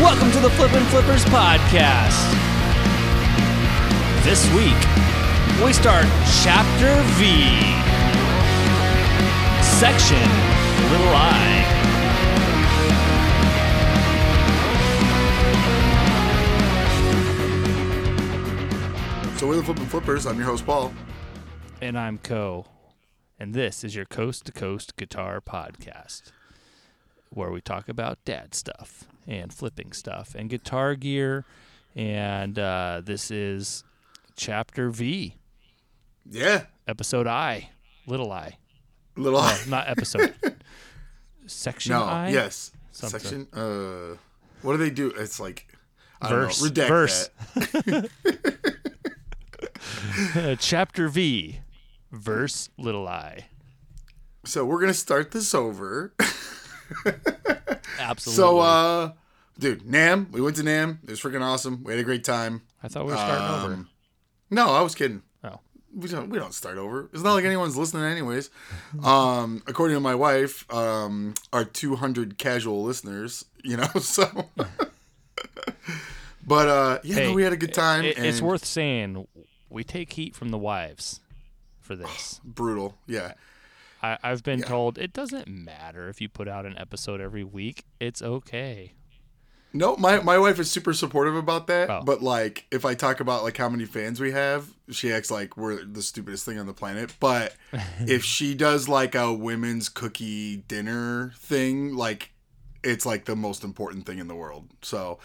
Welcome to the Flippin' Flippers podcast. This week, we start Chapter V, Section Little I. So we're the Flippin' Flippers. I'm your host, Paul. And I'm Co. And this is your Coast to Coast Guitar Podcast, where we talk about dad stuff and flipping stuff and guitar gear. And uh, this is Chapter V, Yeah, Episode I, Little I. little. No, not episode. Section no, I? yes. Something. Section. Uh, what do they do? It's like I don't Verse. know. Redact Verse. that. Uh, chapter V, verse Little I. So we're gonna start this over. Absolutely. So, uh, dude, NAMM. We went to Nam. It was freaking awesome. We had a great time. I thought we were starting over. Um, No, I was kidding. Oh. We don't. We don't start over. It's not like anyone's listening, anyways. Um, according to my wife, um, our 200 casual listeners, you know. So, but uh, yeah, Hey, no, we had a good time. It- it's worth saying we take heat from the wives for this. brutal. Yeah, I, I've been told it doesn't matter if you put out an episode every week. It's okay. no, my my wife is super supportive about that. Oh. But like, if I talk about like how many fans we have, she acts like we're the stupidest thing on the planet. But if she does like a women's cookie dinner thing, like it's like the most important thing in the world. So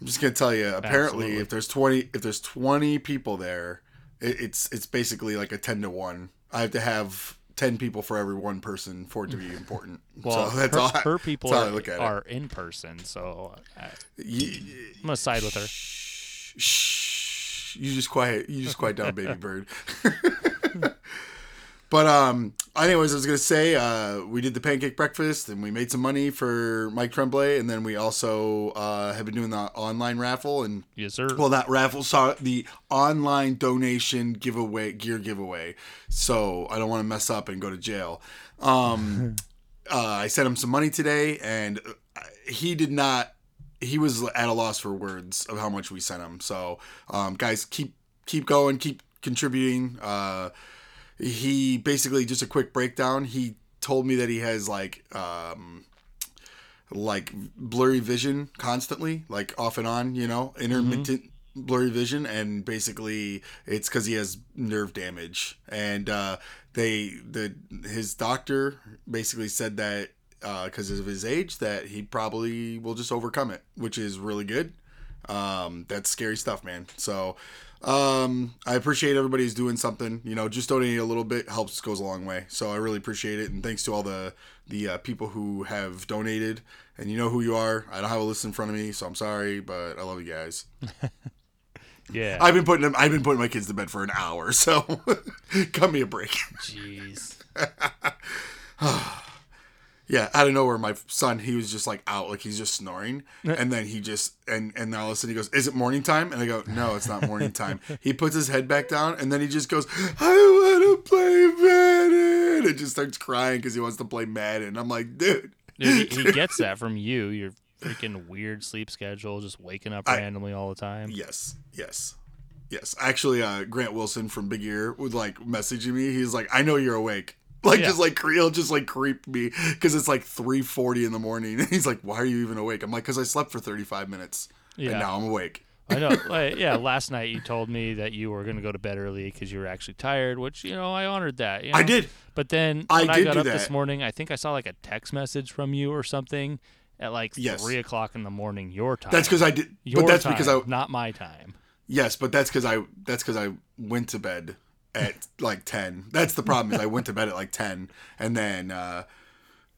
I'm just gonna tell you. Apparently, Absolutely. if there's 20, if there's 20 people there, it, it's it's basically like a 10 to one. I have to have 10 people for every one person for it to be important. Well, so that's her, all. I- her people that's how I are, are in person, so uh, I, am gonna side with her. Shh, shh. You just quiet. You just quiet down, baby bird. but um, anyways, I was gonna say uh, we did the pancake breakfast and we made some money for Mike Tremblay, and then we also uh, have been doing the online raffle and Yes, sir. well, that raffle saw the online donation giveaway, gear giveaway. So I don't want to mess up and go to jail. Um, uh, I sent him some money today, and uh, he did not. He was at a loss for words of how much we sent him. So, um, guys, keep keep going, keep contributing. Uh, he basically just a quick breakdown. He told me that he has like um, like blurry vision constantly, like off and on, you know, intermittent blurry vision, and basically it's because he has nerve damage. And uh, they the his doctor basically said that because of his age that he probably will just overcome it, which is really good. Um, that's scary stuff, man. So um, I appreciate everybody who's doing something. You know, just donating a little bit helps goes a long way. So I really appreciate it, and thanks to all the the uh, people who have donated. And you know who you are. I don't have a list in front of me, so I'm sorry, but I love you guys. yeah. I've been putting them. I've been putting my kids to bed for an hour, so cut me a break. Jeez. Yeah, out of nowhere, my son he was just like out, like he's just snoring, and then he just and and all of a sudden he goes, "Is it morning time?" And I go, "No, it's not morning time." he puts his head back down, and then he just goes, "I want to play Madden," and just starts crying because he wants to play Madden. I'm like, dude, Dude, he, he gets that from you. Your freaking weird sleep schedule, just waking up I- randomly all the time. yes, yes. Yes, actually, uh, Grant Wilson from Big Ear would like messaging me. He's like, "I know you're awake." Like Yeah. just like he'll just like creep me because it's like three forty in the morning. And he's like, "Why are you even awake?" I'm like, "Cause I slept for thirty five minutes, Yeah. and now I'm awake." I know. Like, yeah, last night you told me that you were going to go to bed early because you were actually tired, which you know I honored that. you I did. But then I when I, did got do up this morning, I think I saw like a text message from you or something at like Yes. three o'clock in the morning your time. That's because I did. your but that's time, because I not my time. yes, but that's because I that's because I went to bed at like ten. That's the problem is I went to bed at like ten, and then uh,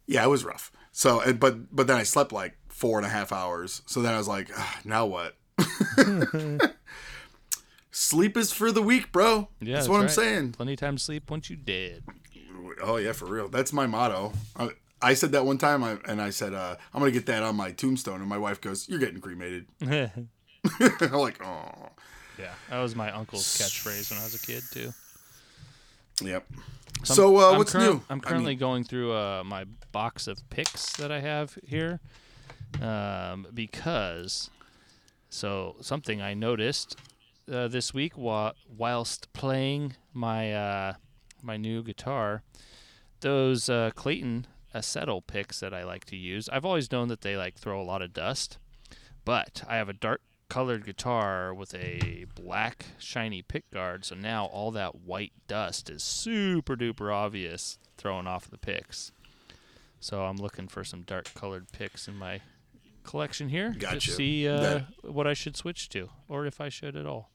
yeah, it was rough. So, and- but but then I slept like four and a half hours. So then I was like, "Ah, now what? Sleep is for the weak, bro. Yeah, that's what I'm saying. Plenty of time to sleep once you dead. Oh yeah, for real. That's my motto. I, I said that one time, I, and I said uh, I'm gonna get that on my tombstone, and my wife goes, "You're getting cremated." I'm like, oh, Yeah, that was my uncle's catchphrase when I was a kid too. Yep. So So, uh, what's current- new? I'm I currently mean- going through uh, my box of picks that I have here, um, because so something I noticed uh, this week while whilst playing my uh, my new guitar, those uh, Clayton acetal picks that I like to use. I've always known that they like throw a lot of dust, but I have a dark colored guitar with a black shiny pick guard, so now all that white dust is super duper obvious throwing off the picks. So I'm looking for some dark colored picks in my collection here Gotcha. to see uh, That- what I should switch to, or if I should at all.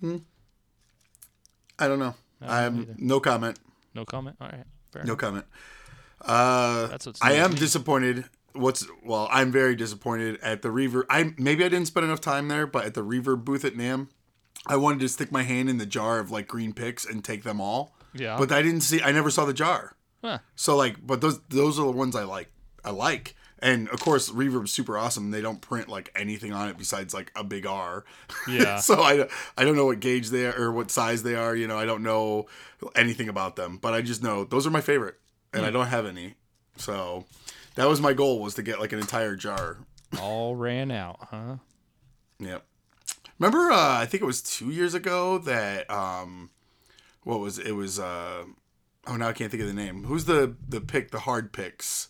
Hmm. I don't know. I I have either. no comment. No comment. All right, fair No enough. comment. Uh, That's what's I am disappointed. What's well, I'm very disappointed at the Reverb. I maybe I didn't spend enough time there, but at the Reverb booth at NAMM, I wanted to stick my hand in the jar of like green picks and take them all. Yeah. But I didn't see. I never saw the jar. Huh. So like, but those those are the ones I like. I like, and of course, Reverb's super awesome. They don't print like anything on it besides like a big R. Yeah. so I I don't know what gauge they are or what size they are. You know, I don't know anything about them, but I just know those are my favorite, and I Hmm. don't have any. So that was my goal was to get like an entire jar. all ran out, huh? Yep. Remember, uh, I think it was two years ago that um, what was it was uh, oh now I can't think of the name. Who's the the pick the hard picks,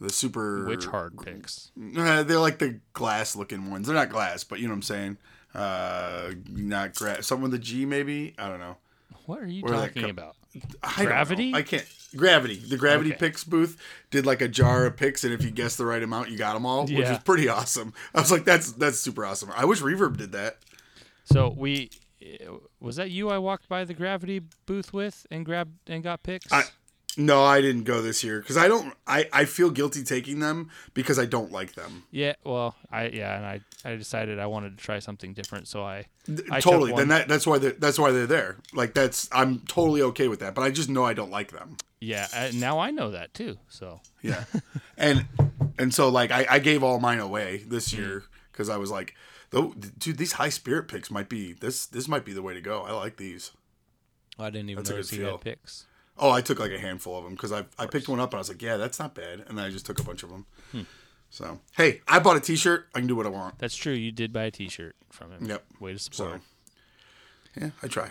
the super Which hard picks? Uh, they're like the glass looking ones. They're not glass, but you know what I'm saying. Uh, not grass. Something with a G maybe. I don't know. What are you like talking about? I. Gravity? I can't. Gravity. The Gravity Okay. Picks booth did like a jar of picks, and if you guessed the right amount, you got them all, which is pretty awesome. I was like, that's that's super awesome. I wish Reverb did that. So we eh, was that you I walked by the gravity booth with and grabbed and got picks? I- No, I didn't go this year because I don't. I I feel guilty taking them because I don't like them. yeah, well, I yeah, and I I decided I wanted to try something different, so I I totally. Then that that's why they're, that's why they're there. Like that's I'm totally okay with that. But I just know I don't like them. yeah, uh, now I know that too. So Yeah, and and so like I, I gave all mine away this Mm. year because I was like, though, dude, these high spirit picks might be this this might be the way to go. I like these. I didn't even That's a notice good he had picks. Oh, I took like a handful of them because I I picked one up and I was like, yeah, that's not bad, and then I just took a bunch of them. Hmm. So hey, I bought a T-shirt. I can do what I want. That's true. You did buy a T-shirt from him. Yep. Way to support. Yeah, I try.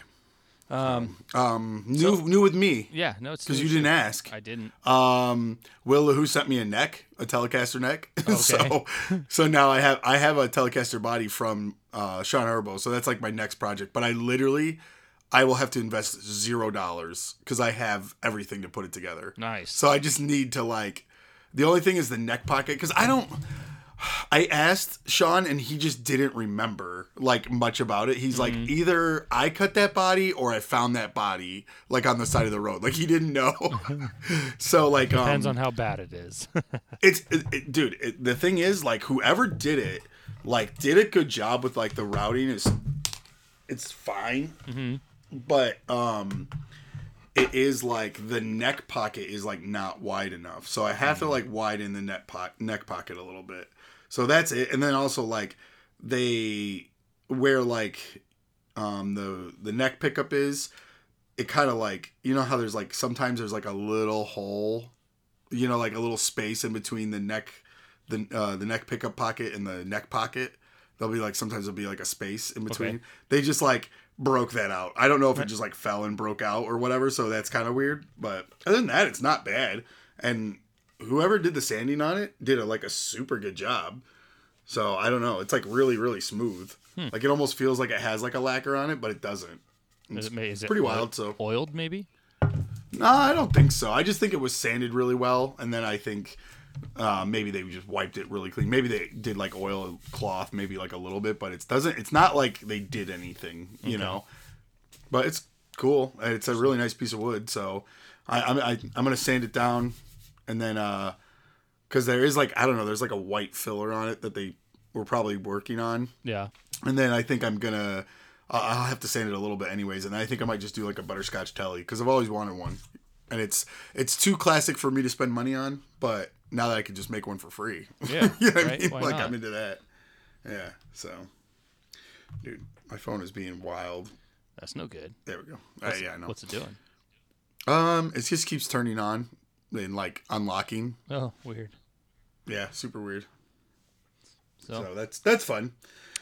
um. Um, new new with me Yeah. No, it's because you didn't ask. I didn't. Um, Will who sent me a neck, a Telecaster neck. Okay. so, so now I have I have a Telecaster body from uh, Sean Herbo. So that's like my next project. But I literally, I will have to invest zero dollars because I have everything to put it together. Nice. So I just need to like, the only thing is the neck pocket because I don't. I asked Sean and he just didn't remember like much about it. He's like either I cut that body or I found that body like on the side of the road. Like he didn't know. so like um, Depends on how bad it is. it's it, it- dude. It, the thing is like whoever did it like did a good job with like the routing is it's fine, but um it is like the neck pocket is like not wide enough. So I have to like widen the neck po- neck pocket a little bit. So that's it. And then also like they where like um the the neck pickup is it kind of like you know how there's like sometimes there's like a little hole you know like a little space in between the neck the uh, the neck pickup pocket and the neck pocket there'll be like sometimes there'll be like a space in between Okay. they just like broke that out. I don't know if it just like fell and broke out or whatever so that's kind of weird but other than that it's not bad. And whoever did the sanding on it did a, like a super good job. So i don't know. It's like really really smooth. Hmm. like it almost feels like it has like a lacquer on it but it doesn't. Is it, is it pretty wild, so- oiled maybe. No, I don't think so. I just think it was sanded really well, and then I think uh, maybe they just wiped it really clean. Maybe they did like oil cloth, maybe like a little bit, but it doesn't. It's not like they did anything, you know. But it's cool. It's a really nice piece of wood. So I, I'm I, I'm gonna sand it down, and then uh, because there is like I don't know, there's like a white filler on it that they were probably working on, Yeah. and then I think I'm gonna. I'll have to sand it a little bit anyways, and I think I might just do like a butterscotch telly because I've always wanted one, and it's it's too classic for me to spend money on. But now that I can just make one for free, Yeah, you know what I right? mean? Like not? I'm into that. Yeah. So, dude, my phone is being wild. That's no good. There we go. Uh, yeah, I know. What's it doing? Um, it just keeps turning on and like unlocking. Oh, weird. Yeah, super weird. So, So that's that's fun.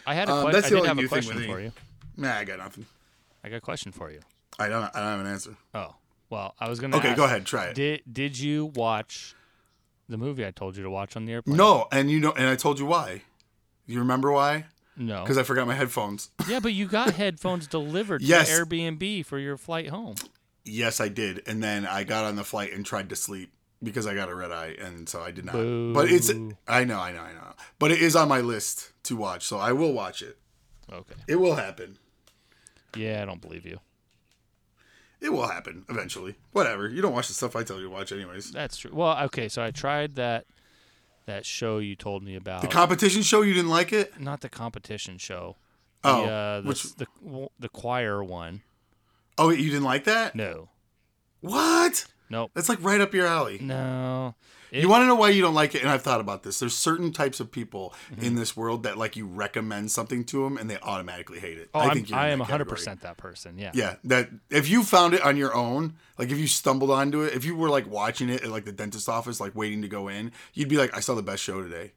I had a um, que- that's I did have a question for you. Nah, I got nothing. I got a question for you. I don't. I don't have an answer. Oh, well, I was gonna. Okay, ask, go ahead. Try it. Did Did you watch the movie I told you to watch on the airplane? No, and you know, and I told you why. You remember why? No. Because I forgot my headphones. yeah, but you got headphones delivered Yes. to Airbnb for your flight home. yes, I did, and then I got on the flight and tried to sleep because I got a red eye, and so I did not. But it's. I know, I know, I know. But it is on my list to watch, so I will watch it. Okay. It will happen. Yeah, I don't believe you. It will happen eventually. Whatever. You don't watch the stuff I tell you to watch, anyways. That's true. Well, okay, so I tried that that show you told me about. The competition show, you didn't like it? not the competition show. Oh, the, uh, the, which? the the choir one. Oh, you didn't like that? No. What? Nope. That's like right up your alley. No. It- You want to know why you don't like it? And I've thought about this. There's certain types of people Mm-hmm. in this world that like you recommend something to them and they automatically hate it. Oh, I think you're I am 100% category. that person. Yeah. Yeah, that if you found it on your own, like if you stumbled onto it, if you were like watching it at like the dentist office, like waiting to go in, you'd be like, "I saw the best show today,"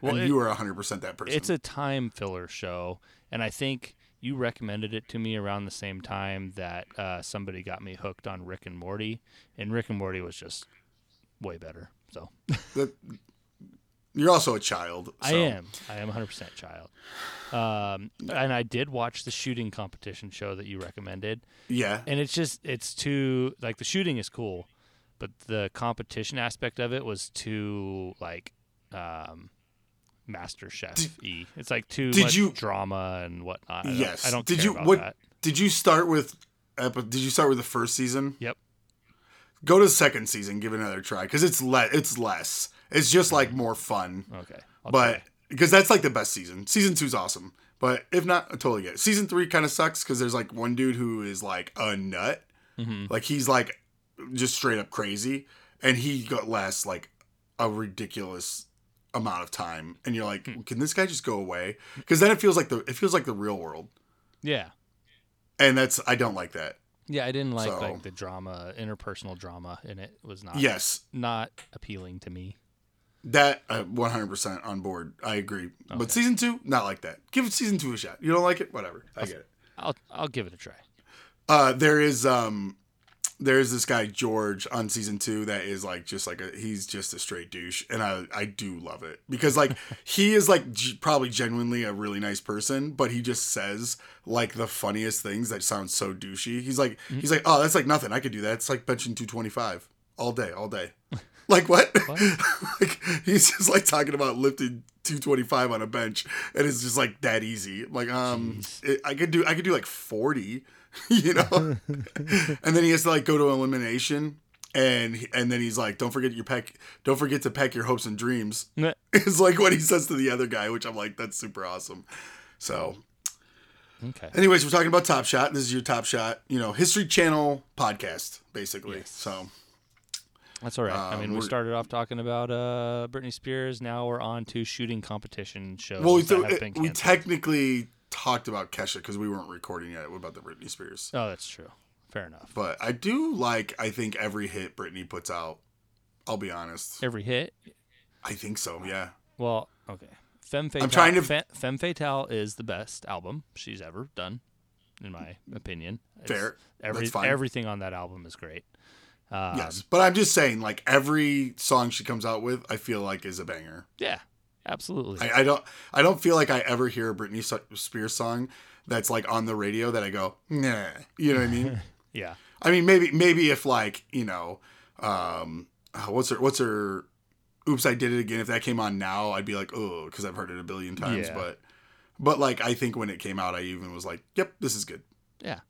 Well, and it- you were 100 percent that person. It's a time filler show, and I think you recommended it to me around the same time that uh, somebody got me hooked on Rick and Morty, and Rick and Morty was just way better. So That- you're also a child. I am, I am 100% child. Um, and I did watch the shooting competition show that you recommended, Yeah, and it's just it's too like the shooting is cool, but the competition aspect of it was too like um, Master Chef. It's like too did much you- drama and whatnot. I don't- Yes. I don't Did care you- about what- that. Did you start with? Did you start with the first season? Yep. Go to the second season, give it another try because it's le- It's less. It's just like more fun. Okay. I'll but because that's like the best season. Season two's awesome, but if not, I totally get it. Season three kind of sucks because there's like one dude who is like a nut, Mhm. like he's like just straight up crazy, and he got lasts like a ridiculous amount of time, and you're Hmm. like, can this guy just go away? Because then it feels like the it feels like the real world, yeah. and that's I don't like that. Yeah, I didn't like So- like the drama, interpersonal drama in it was not Yes, not appealing to me. that uh, 100% on board. I agree. Okay. But season two, not like that. Give season two a shot. You don't like it? Whatever. I get it. I'll I'll give it a try. Uh, there is um, there is this guy George on season two that is like just like a he's just a straight douche, and I I do love it because like he is like g- probably genuinely a really nice person, but he just says like the funniest things that sound so douchey. He's like he's like oh that's like nothing I could do that. It's like benching two twenty five all day all day. Like what? What? like he's just like talking about lifting 225 on a bench, and it's just like that easy. Like um, it, I could do I could do like 40, you know. and then he has to like go to elimination, and and then he's like, don't forget your pack, don't forget to pack your hopes and dreams. It's like what he says to the other guy, which I'm like, that's super awesome. So, Okay. anyways, we're talking about Top Shot. This is your Top Shot, you know, History Channel podcast, basically. Yes. So. That's all right. I Um, mean, we started off talking about uh, Britney Spears. Now we're on to shooting competition shows Well, we, th- we technically talked about Kesha because we weren't recording yet What about the Britney Spears. oh, that's true. Fair enough. But I do like, I think every hit Britney puts out. I'll be honest. Every hit. I think so, yeah. Well, okay. Femme Fatale, trying to- Fe- Femme Fatale is the best album she's ever done, in my opinion. It's- Fair. Every. Everything on that album is great. Um, yes. But I'm just saying, like, every song she comes out with, I feel like is a banger. Yeah, absolutely. I, I don't I don't feel like I ever hear a Britney Spears song that's like on the radio that I go, nah. You know what I mean? yeah. I mean, maybe maybe if like you know, um, uh, what's her what's her, oops, I did it again. If that came on now, I'd be like, oh, because I've heard it a billion times. Yeah. But but like I think when it came out, I even was like, yep, this is good. Yeah.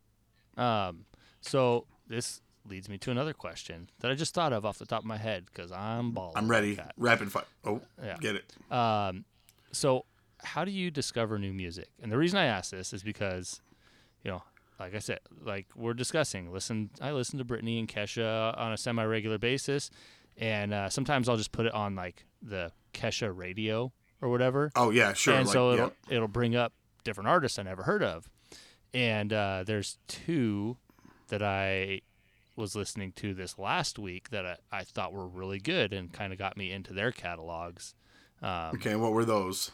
Um, so this leads me to another question that I just thought of off the top of my head because I'm bald. I'm ready. Rapid fire. Oh, Yeah. get it. Um, so how do you discover new music? And the reason I ask this is because, you know, like I said, like we're discussing, listen, I listen to Britney and Kesha on a semi-regular basis, and uh, sometimes I'll just put it on like the Kesha radio or whatever, Oh yeah, sure. and like, so it'll it'll bring up different artists I never heard of, and uh, there's two that I was listening to this last week that I, I thought were really good and kind of got me into their catalogs. Um, Okay, what were those?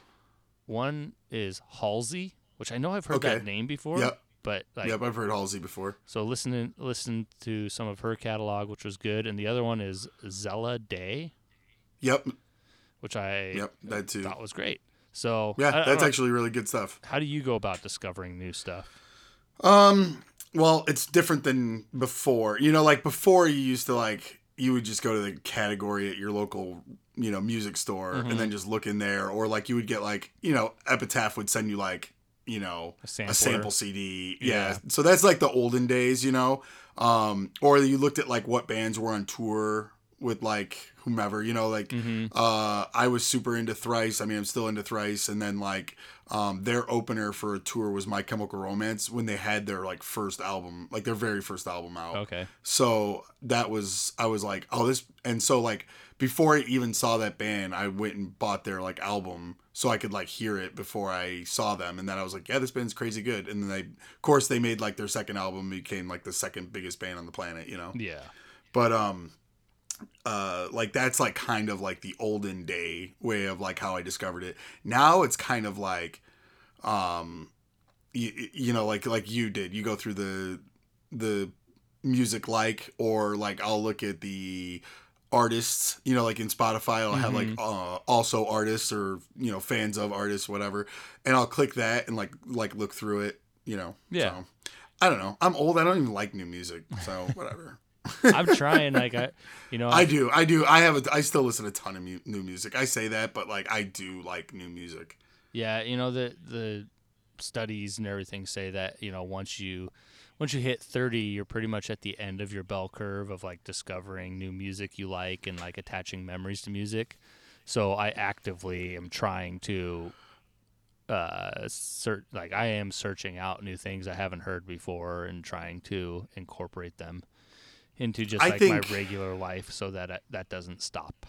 One is Halsey, which I know I've heard that name before. Yep. But like, yep, I've heard Halsey before. so listen listen to some of her catalog, which was good, and the other one is Zella Day, Yep, which I yep, that too. thought was great. So Yeah, that's know, actually really good stuff. how do you go about discovering new stuff? Um, well, it's different than before. You know, like before you used to like you would just go to the category at your local, you know, music store Mhm. and then just look in there or like you would get like, you know, Epitaph would send you like, you know, A a sample CD. Yeah. Yeah. So that's like the olden days, you know. Um or you looked at like what bands were on tour with like whomever, you know, like Mm-hmm. uh, I was super into Thrice. I mean, I'm still into Thrice. And then like um, their opener for a tour was My Chemical Romance when they had their like first album, like their very first album out. Okay. So that was I was like, oh, this. And so like before I even saw that band, I went and bought their like album so I could like hear it before I saw them. And then I was like, yeah, this band's crazy good. And then they, of course, they made like their second album became like the second biggest band on the planet. You know Yeah. but um uh like that's like kind of like the olden day way of like how i discovered it. Now it's kind of like um you, you know like like you did. You go through the the music like or like i'll look at the artists you know like in spotify i'll have like uh, also artists or you know fans of artists whatever and i'll click that and like like look through it you know Yeah. so, i don't know. I'm old. I don't even like new music so whatever I'm trying. Like I, you know, I do. I do. I have. A, I still listen a ton of mu- new music. I say that, but like I do like new music. Yeah, you know the the studies and everything say that you know once you once you hit 30 you're pretty much at the end of your bell curve of like discovering new music you like and like attaching memories to music so i actively am trying to uh search like i am searching out new things i haven't heard before and trying to incorporate them into just I like think- my regular life so that I, that doesn't stop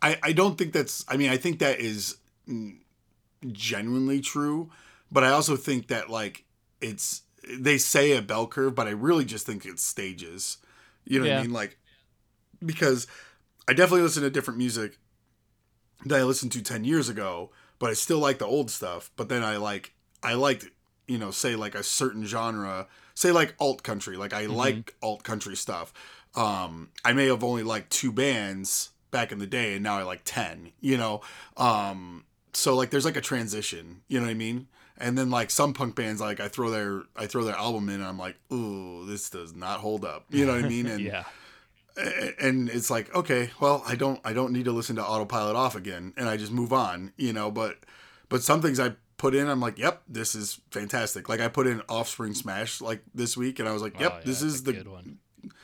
I. I don't think that's. I mean, I think that is genuinely true, but I also think that like it's. They say a bell curve, but I really just think it's stages. You know what I mean? Like because I definitely listen to different music that I listened to ten years ago, but I still like the old stuff. But then I like I liked you know say like a certain genre, say like alt country. Like I like alt country stuff. Um, I may have only liked two bands back in the day, and now I like ten. You know, um, so like there's like a transition. You know what I mean? And then like some punk bands, like I throw their I throw their album in, and I'm like, ooh, this does not hold up. You know what I mean? And yeah and it's like okay well i don't i don't need to listen to autopilot off again and i just move on you know but but some things i put in i'm like yep this is fantastic. Like i put in offspring smash like this week and i was like oh, yep Oh, yeah, this is the good one.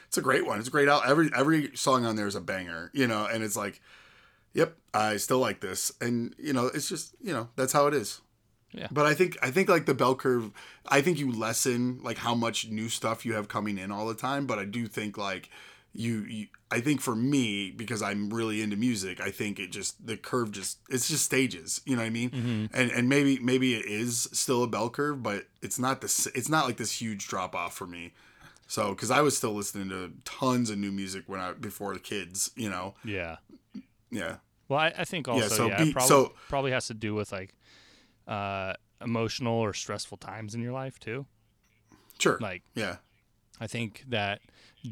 It's a great one. It's a great out every every song on there is a banger you know and it's like yep i still like this. And you know it's just you know that's how it is. Yeah. but i think i think like the bell curve i think you lessen like how much new stuff you have coming in all the time but i do think like you, you i think for me because i'm really into music i think it just the curve just it's just stages you know what i mean? Mm-hmm. and and maybe maybe it is still a bell curve but it's not this it's not like this huge drop off for me. So because i was still listening to tons of new music when i before the kids you know? Yeah. Yeah. Well, I, I think also yeah, so it be- probably, so- probably has to do with like uh, emotional or stressful times in your life too. sure. Like yeah. I think that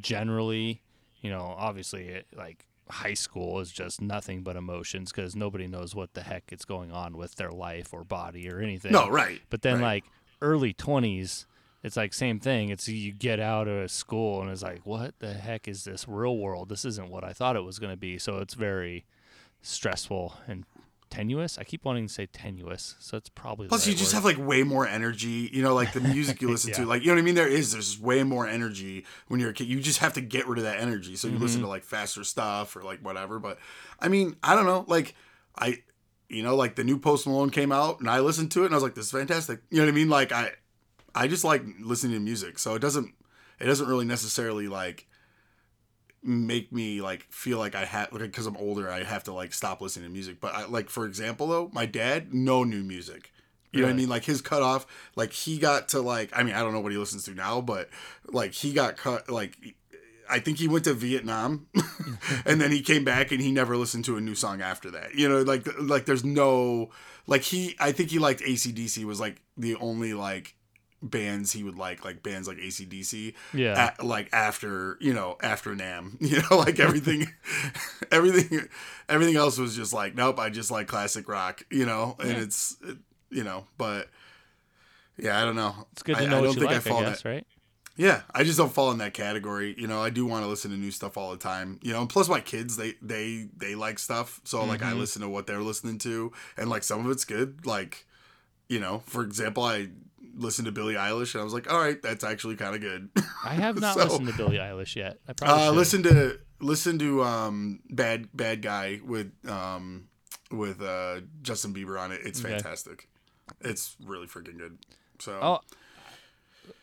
generally, you know, obviously, it, like high school is just nothing but emotions because nobody knows what the heck is going on with their life or body or anything. no right But then right. like early twenties, it's like same thing. It's you get out of school and it's like, what the heck is this real world? This isn't what I thought it was going to be. So it's very stressful and tenuous. I keep wanting to say tenuous, so it's probably. the Plus, you just word. have like way more energy. You know, like the music you listen to, like you know what I mean. There is there's way more energy when you're a kid. You just have to get rid of that energy. So you listen Mm-hmm. to like faster stuff or like whatever. But I mean, I don't know. Like I, you know, like the new Post Malone came out and I listened to it and I was like, this is fantastic. You know what I mean? Like I, I just like listening to music. So it doesn't, it doesn't really necessarily like make me like feel like I have like because I'm older I have to like stop listening to music. But I, like for example though, my dad no new music. You know what I mean? Like his cutoff, like he got to like I mean I don't know what he listens to now, but like he got cut like I think he went to Vietnam, and then he came back and he never listened to a new song after that. You know, like like there's no like he. I think he liked ACDC was like the only like bands he would like like bands like ACDC Yeah. a- like after you know after Nam you know like everything everything everything else was just like nope I just like classic rock you know and Yeah. it's it, you know but yeah I don't know it's good to I- know I what don't think I like, I, fall in guess, right? yeah, I just don't fall in that category. You know, I do want to listen to new stuff all the time. You know, and plus my kids they they they like stuff, so like I Mhm. listen to what they're listening to, and like some of it's good. Like, you know, for example, I listened to Billie Eilish, and I was like, all right, that's actually kind of good. I have not So- listened to Billie Eilish yet. I probably uh, listen to listen to um bad bad guy with um with uh Justin Bieber on it. It's Okay. fantastic. It's really freaking good. So Oh,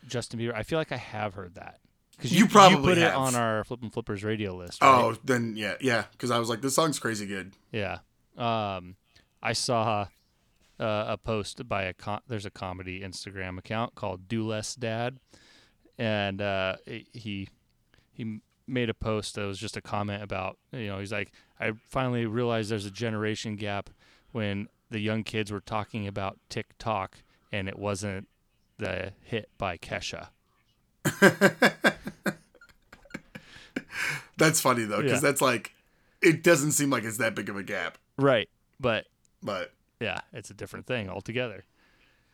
Justin Bieber. I feel like I have heard that. Because You probably put it on our Flippin' Flippers radio list. Right? oh, then yeah, yeah, because I was like, this song's crazy good. Yeah. Um, I saw uh, a post by a com- there's a comedy Instagram account called Do Less Dad, and uh, he he made a post that was just a comment about you know he's like I finally realized there's a generation gap when the young kids were talking about TikTok and it wasn't the hit by Kesha. That's funny though, because Yeah. that's like, it doesn't seem like it's that big of a gap, Right, but but yeah, it's a different thing altogether.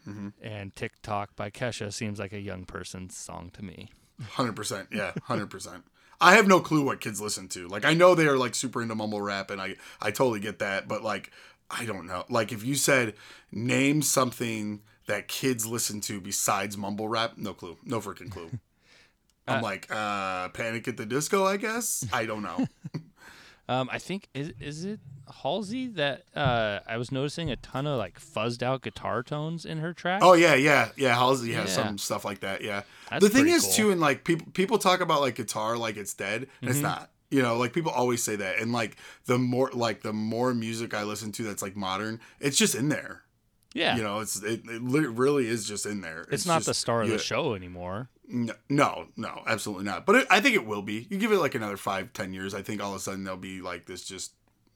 Mhm. And TikTok by Kesha seems like a young person's song to me. hundred percent, yeah, hundred percent. I have no clue what kids listen to. Like, I know they are like super into mumble rap, and I I totally get that, but like, I don't know. Like, if you said name something that kids listen to besides mumble rap, no clue, no freaking clue. I'm Uh, like, uh, Panic at the Disco, I guess. I don't know. Um, I think is is it Halsey that uh, I was noticing a ton of like fuzzed out guitar tones in her track. Oh yeah, yeah, yeah. Halsey has Yeah. some stuff like that. Yeah. That's the thing is cool. too, and like people people talk about like guitar like it's dead, and it's Mhm. not. You know, like people always say that, and like the more like the more music I listen to that's like modern, it's just in there. yeah, You know, it's it, it really is just in there. it's, not the star of the show anymore. No, no, no, absolutely not. But it, I think it will be. You give it like another five, ten years, I think all of a sudden there'll be like this just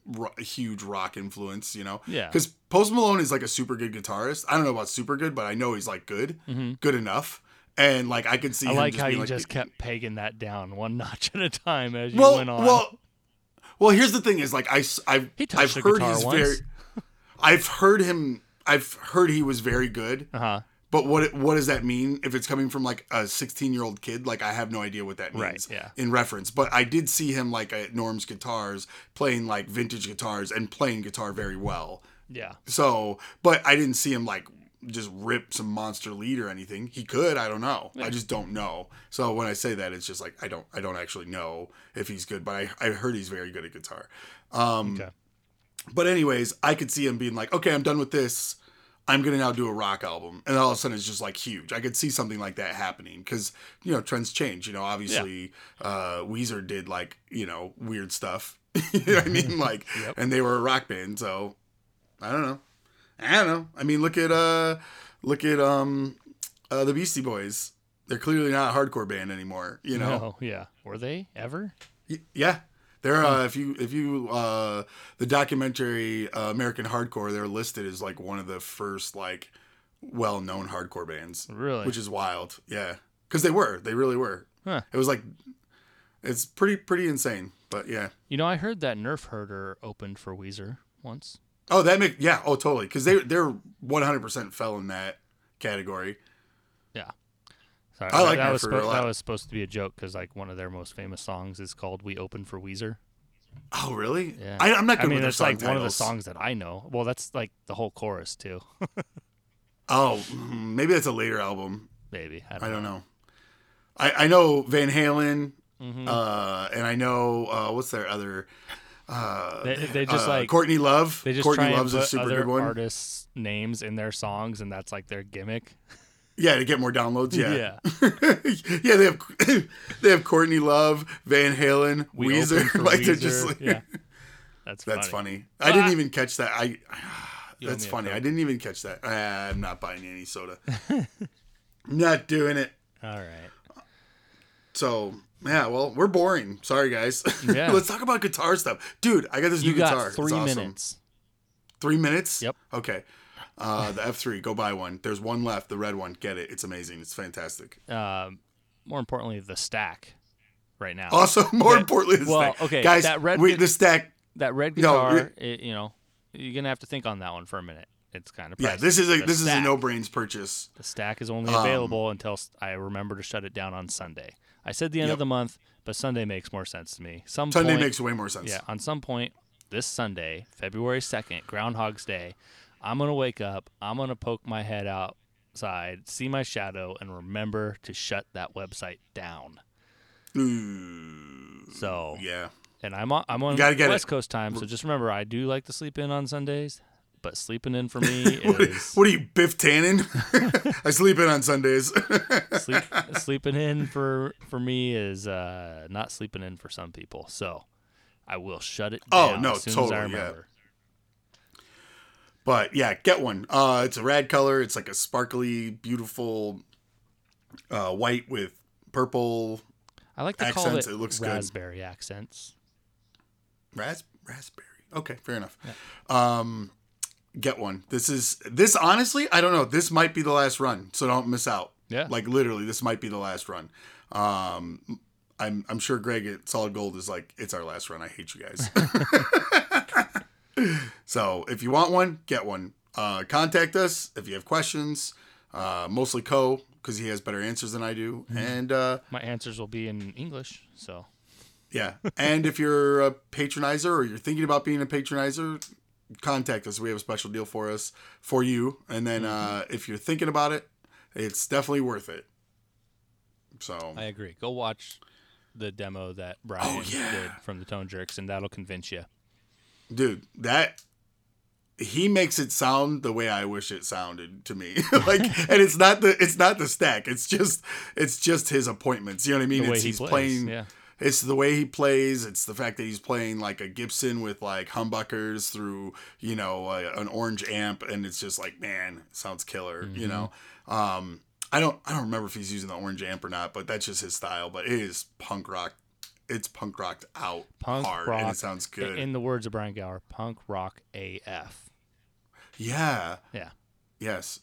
ro- huge rock influence. You know, Yeah, because Post Malone is like a super good guitarist. I don't know about super good, but I know he's like good, hmm good enough. And like I could see. I him like just how being you like, just kept pegging that down one notch at a time as you well, went on. well, well. Here's the thing: is like I, have He I've heard he's once. very. I've heard him. I've heard he was very good, uh huh. But what what does that mean if it's coming from like a 16 year old kid? Like I have no idea what that means Right, yeah. in reference. But I did see him like at Norm's Guitars playing like vintage guitars and playing guitar very well. Yeah, So, but I didn't see him like just rip some monster lead or anything. He could, I don't know. I just don't know. So when I say that, it's just like I don't, I don't actually know if he's good, but I, I heard he's very good at guitar. Um, okay. But anyways, I could see him being like, okay, I'm done with this. I'm gonna now do a rock album, and all of a sudden it's just like huge. I could see something like that happening because you know trends change. You know, obviously, uh, Weezer did like you know weird stuff. you know what I mean? Like, Yep. and they were a rock band, so I don't know. I don't know. I mean, look at uh, look at um, uh, the Beastie Boys. They're clearly not a hardcore band anymore. You know? No, yeah. Were they ever? Y- Yeah. They're uh, if you if you uh, the documentary uh, American Hardcore, they're listed as like one of the first like well known hardcore bands, Really? which is wild. Yeah, because they were, they really were. Huh. It was like it's pretty pretty insane, but yeah. You know, I heard that Nerf Herder opened for Weezer once. Oh, that make yeah. Oh, totally. Because they they're one hundred percent fell in that category. Sorry, I like that Nerf was Herder a spo- lot. that was supposed to be a joke because like one of their most famous songs is called "We Open for Weezer." Oh, really? Yeah. I, I'm not good I mean, with it's song like one of the songs that I know. Well, that's like the whole chorus too. Oh, mm, maybe that's a later album. Maybe I don't, I don't know. I I know Van Halen. Mhm. Uh, and I know uh, what's their other. Uh, They- they just, uh, like- Courtney Love. They just Courtney try Love's and a put super other good one. artists' names in their songs, and that's like their gimmick. Yeah, to get more downloads. Yeah, Yeah. yeah. They have they have Courtney Love, Van Halen, We Weezer. Like they're just like, yeah. That's that's funny. funny. I didn't even catch that. I that's funny. I didn't even catch that. Ah, I'm not buying any soda. not doing it. All right. So Yeah, well, we're boring. Sorry, guys. Yeah. Let's talk about guitar stuff, dude. I got this You new got guitar. Three awesome. minutes. Three minutes. Yep. Okay. Uh, the F3. Go buy one. There's one left. The red one. Get it. It's amazing. It's fantastic. Um, more importantly, the stack right now. Also, more Okay. importantly, the Well, stack. okay, guys. that red wait, the stack. that red guitar, re- it, you know, you're gonna have to think on that one for a minute. It's kind of Yeah, this is a The this is a no brains purchase. The stack is only Um, available until I remember to shut it down on Sunday. I said the end Yep. of the month, but Sunday makes more sense to me. Some Sunday point, makes way more sense. yeah, on some point this Sunday, February second, Groundhog's Day, I'm gonna wake up. I'm gonna poke my head outside, see my shadow, and remember to shut that website down. Ooh, So yeah. and I'm on I'm on West it. Coast time, so just remember I do like to sleep in on Sundays, but sleeping in for me What, is what are you, Biff Tannen? I sleep in on Sundays. sleep, sleeping in for for me is uh, not sleeping in for some people. So I will shut it Oh, no, as soon as I totally, yeah. But yeah, get one. Uh, it's a rad color. It's like a sparkly, beautiful uh, white with purple I like to call Accents, it, it looks good. raspberry accents. ras- raspberry. Okay, fair enough. Um, get one. This is this honestly. I don't know. This might be the last run, so don't miss out. Yeah. Like literally, this might be the last run. Um, I'm I'm sure Greg at Solid Gold is like, it's our last run. I hate you guys. so if you want one, get one. Uh, contact us if you have questions. Uh, mostly Co because he has better answers than I do, and uh, My answers will be in English. So yeah. And if you're a patronizer or you're thinking about being a patronizer, contact us. We have a special deal for us for you. And then uh, if you're thinking about it, it's definitely worth it. So I agree. Go watch the demo that Brian Oh, yeah. did from the Tone Jerks, and that'll convince you. Dude, that he makes it sound the way I wish it sounded to me. like and it's not the it's not the stack. It's just it's just his appointments. You know what I mean? The way it's he he's plays, playing yeah. It's the way he plays. It's the fact that he's playing like a Gibson with like humbuckers through, you know, an orange amp, and it's just like, man, sounds killer. You know, um, I don't, I don't remember if he's using the orange amp or not, but that's just his style. But it is punk rock. It's punk rocked out Punk hard, rock. and it sounds good. In the words of Brian Gower, punk rock AF. yeah. Yeah. Yes.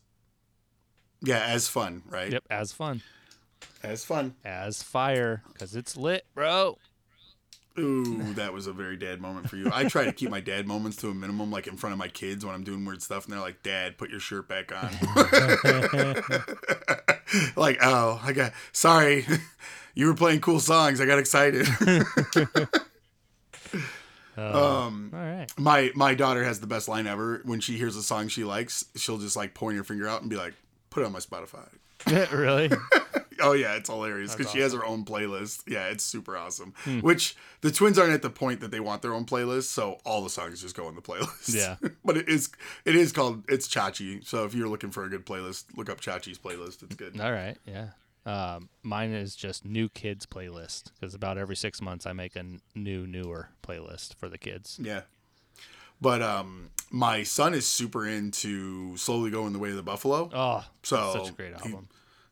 Yeah, as fun, right? Yep. As fun. As fun. As fire. Because it's lit, bro. Ooh, that was a very dad moment for you. I try to keep my dad moments to a minimum, like in front of my kids when I'm doing weird stuff, and they're like, "Dad, put your shirt back on." like, oh, I got sorry, you were playing cool songs. I got excited. um, All right. my my daughter has the best line ever. When she hears a song she likes, she'll just like point her finger out and be like, "Put it on my Spotify." really? Oh yeah, it's hilarious because That's she has her own playlist. Yeah, it's super awesome. Hmm. Which the twins aren't at the point that they want their own playlist, so all the songs just go in the playlist. Yeah. but it is it is called it's Chachi. So if you're looking for a good playlist, look up Chachi's playlist. It's good. All right. Yeah. Um, mine is just new kids playlist because about every six months I make a new, newer playlist for the kids. Yeah. But um, my son is super into slowly going the way of the buffalo. Oh, so such a great he- album.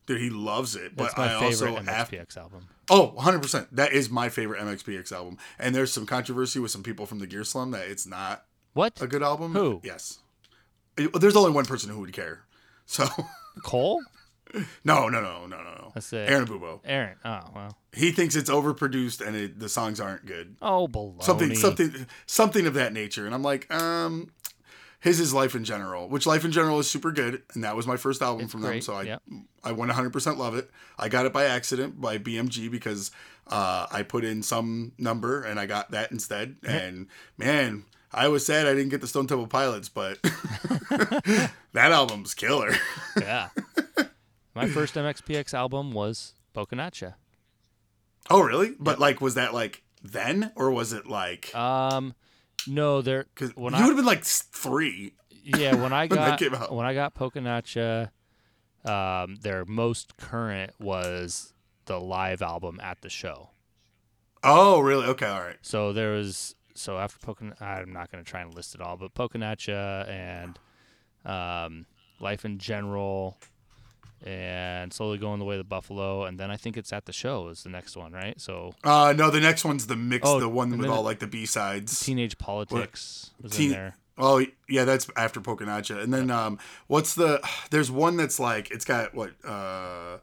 Dude, he loves it. That's but my I favorite also af- MXPX album. Oh, 100%. That is my favorite MXPX album. And there's some controversy with some people from the Gear Slum that it's not What? a good album. Who? Yes. There's only one person who would care. So, Cole? no, no, no, no, no, no. That's it. Aaron Bubo. Aaron. Oh, well. He thinks it's overproduced and it, the songs aren't good. Oh, baloney. Something, something, something of that nature. And I'm like, um, his is Life in General, which Life in General is super good, and that was my first album It's from them. So I, yep. I 100% love it. I got it by accident by BMG because uh, I put in some number and I got that instead. And man, I was sad I didn't get the Stone Temple Pilots, but that album's killer. Yeah. My first MXPX album was Pokinatcha. oh, really? But like, was that like then, or was it like? Um, no, there. Because you would have been like three. Yeah, when I When got out. when I got Pokinatcha, um, their most current was the live album at the show. Oh, really? Okay, all right. So there was so after Pocan I'm not going to try and list it all, but Pokinatcha and um, Life in General and slowly going the way of the buffalo, and then I think it's at the show is the next one, right? So Uh, no, the next one's the mix, Oh, the one with all like the B sides. teenage politics was Teen- in there. Oh yeah, that's after Pokinatcha. And then um what's the there's one that's like it's got what uh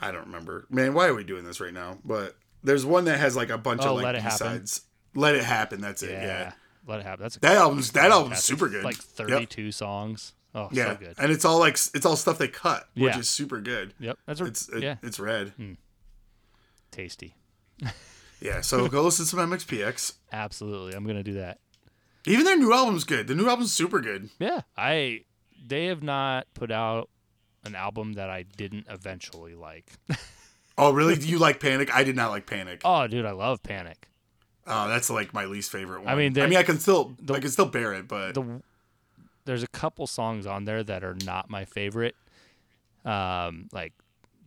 I don't remember. Man, why are we doing this right now? But there's one that has like a bunch Oh, of Let like It B Happen. sides. Let it happen, that's it. Yeah, Yeah. let it happen. That's a That album's that album's super good. Like Yep. 32 songs. Oh, Yeah. so good. And it's all like it's all stuff they cut, which Yeah. is super good. Yep, that's a, It's it, yeah, it's red. Hmm. tasty. Yeah, so go listen to some MXPX. Absolutely, I'm gonna do that. Even their new album's good. The new album's super good. Yeah, I they have not put out an album that I didn't eventually like. Oh, really? Do you like Panic? I did not like Panic. oh, dude, I love Panic. Oh, that's like my least favorite one. I mean, I mean, I can still, the- I can still bear it, but The there's a couple songs on there that are not my favorite. Um, like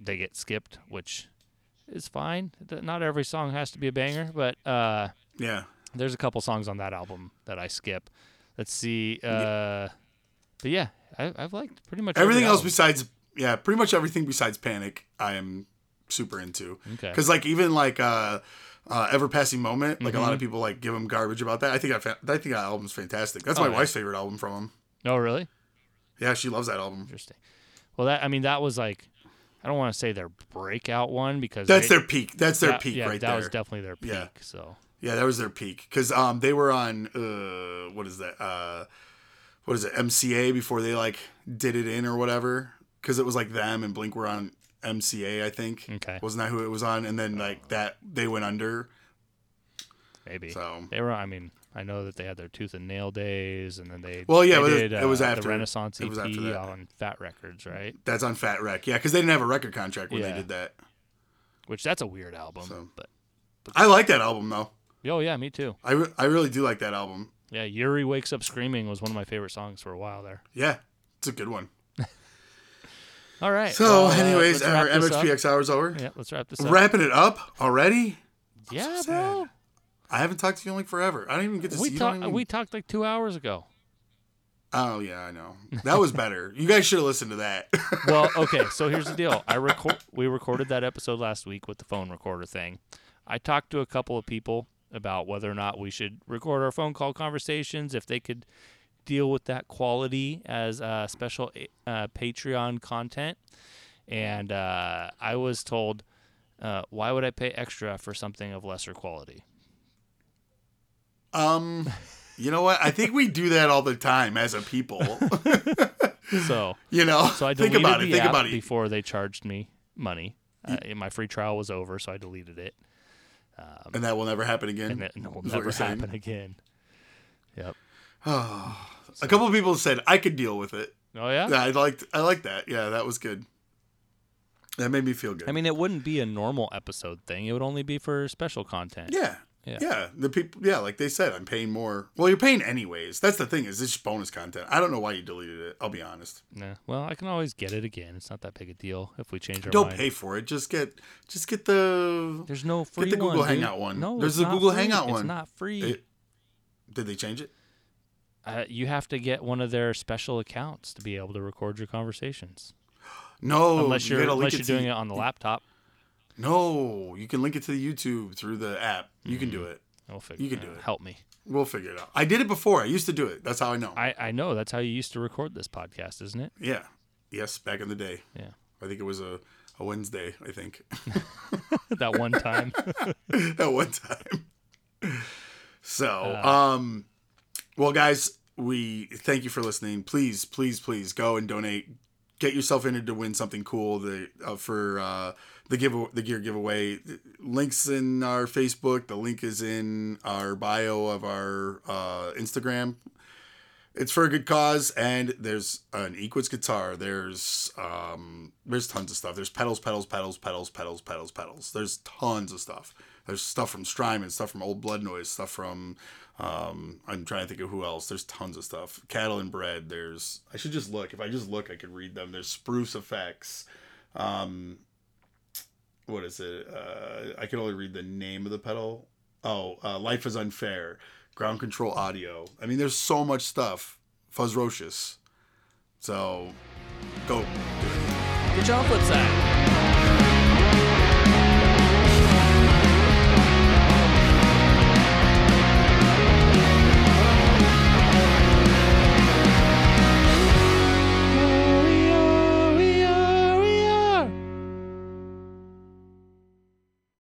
they get skipped, which is fine. Not every song has to be a banger, but uh, yeah, there's a couple songs on that album that I skip. Let's see. Uh, but yeah, I, I've liked pretty much everything every else besides, yeah, pretty much everything besides Panic, I am super into. Okay. Because like even like uh, uh, Ever Passing Moment, like a Mm-hmm. lot of people like give him garbage about that. I think I, fa- I think that album's fantastic. That's my Oh, yeah. wife's favorite album from him. Oh, really? Yeah, she loves that album. Interesting. Well, that I mean, that was like, I don't want to say their breakout one because That's they- their peak. That's their that- peak yeah, right that there. That was definitely their peak. Yeah. So Yeah, that was their peak because um they were on uh what is that uh what is it MCA before they like did it in or whatever because it was like them and Blink were on MCA I think Okay. wasn't that who it was on and then like that they went under maybe so they were. I mean, I know that they had their Tooth and Nail days, and then they Well, yeah, they it- did, it was uh, after- the Renaissance it EP was after that. on Fat Records, right? that's on Fat Wreck, yeah because they didn't have a record contract when Yeah. they did that Which that's a weird album, So- but I like that album though oh yeah, me too. I, re- I really do like that album Yeah, Yuri wakes up screaming was one of my favorite songs for a while there. yeah it's a good one All right. so uh, anyways our up. MXPX hours over Yeah, let's wrap this up. wrapping it up already yeah, sad. bro. I haven't talked to you in like forever I don't even get to We see you even- We talked like two hours ago. Oh yeah, I know. That was better. you guys should have listened to that. well, okay. So here's the deal. I record. We recorded that episode last week with the phone recorder thing. I talked to a couple of people about whether or not we should record our phone call conversations if they could deal with that quality as uh, special uh, Patreon content. And uh, I was told, uh, why would I pay extra for something of lesser quality? Um, you know what? I think we do that all the time as a people. So, you know, so I think deleted about it. the Think app about it. before they charged me money. Uh, my free trial was over, so I deleted it. Um, And that will never happen again. and it will never happen again. Yep. Oh, a couple of people said I could deal with it. Oh yeah. Yeah, I liked. I liked that. Yeah, that was good. That made me feel good. I mean, it wouldn't be a normal episode thing. It would only be for special content. yeah. Yeah. Yeah, the people. Yeah, like they said, I'm paying more. Well, you're paying anyways. That's the thing is, it's just bonus content. I don't know why you deleted it. I'll be honest. Nah. Well, I can always get it again. It's not that big a deal if we change our Don't mind. pay for it. Just get, just get the. There's no free Get the Google one, dude. Hangout one. No, There's the Google free. Hangout one. It's not free. It- Did they change it? uh, you have to get one of their special accounts to be able to record your conversations. No, unless you you're gotta unless you're it to doing it on the laptop. No, you can link it to the YouTube through the app. You can do it. We'll figure, You can do it. Help me. We'll figure it out. I did it before. I used to do it. That's how I know. I, I know that's how you used to record this podcast, isn't it? yeah. Yes, back in the day. Yeah. I think it was a, a Wednesday, I think. that one time. At one time. So, Uh. um, well, guys, we thank you for listening. Please, please, please go and donate. Get yourself entered to win something cool. The uh, for uh, the give the gear giveaway. Links in our Facebook. The link is in our bio of our uh, Instagram. It's for a good cause, and there's an Equits guitar. There's um, there's tons of stuff. There's pedals, pedals, pedals, pedals, pedals, pedals, pedals. There's tons of stuff. There's stuff from Strymon, stuff from Old Blood Noise, stuff from um, I'm trying to think of who else. There's tons of stuff. Cattle and Bread. There's I should just look. If I just look, I could read them. There's Spruce Effects. Um, what is it? Uh, I can only read the name of the pedal. Oh, uh, Life is Unfair. Ground Control Audio. I mean, there's so much stuff. Fuzzrocious. So, go. do it. Get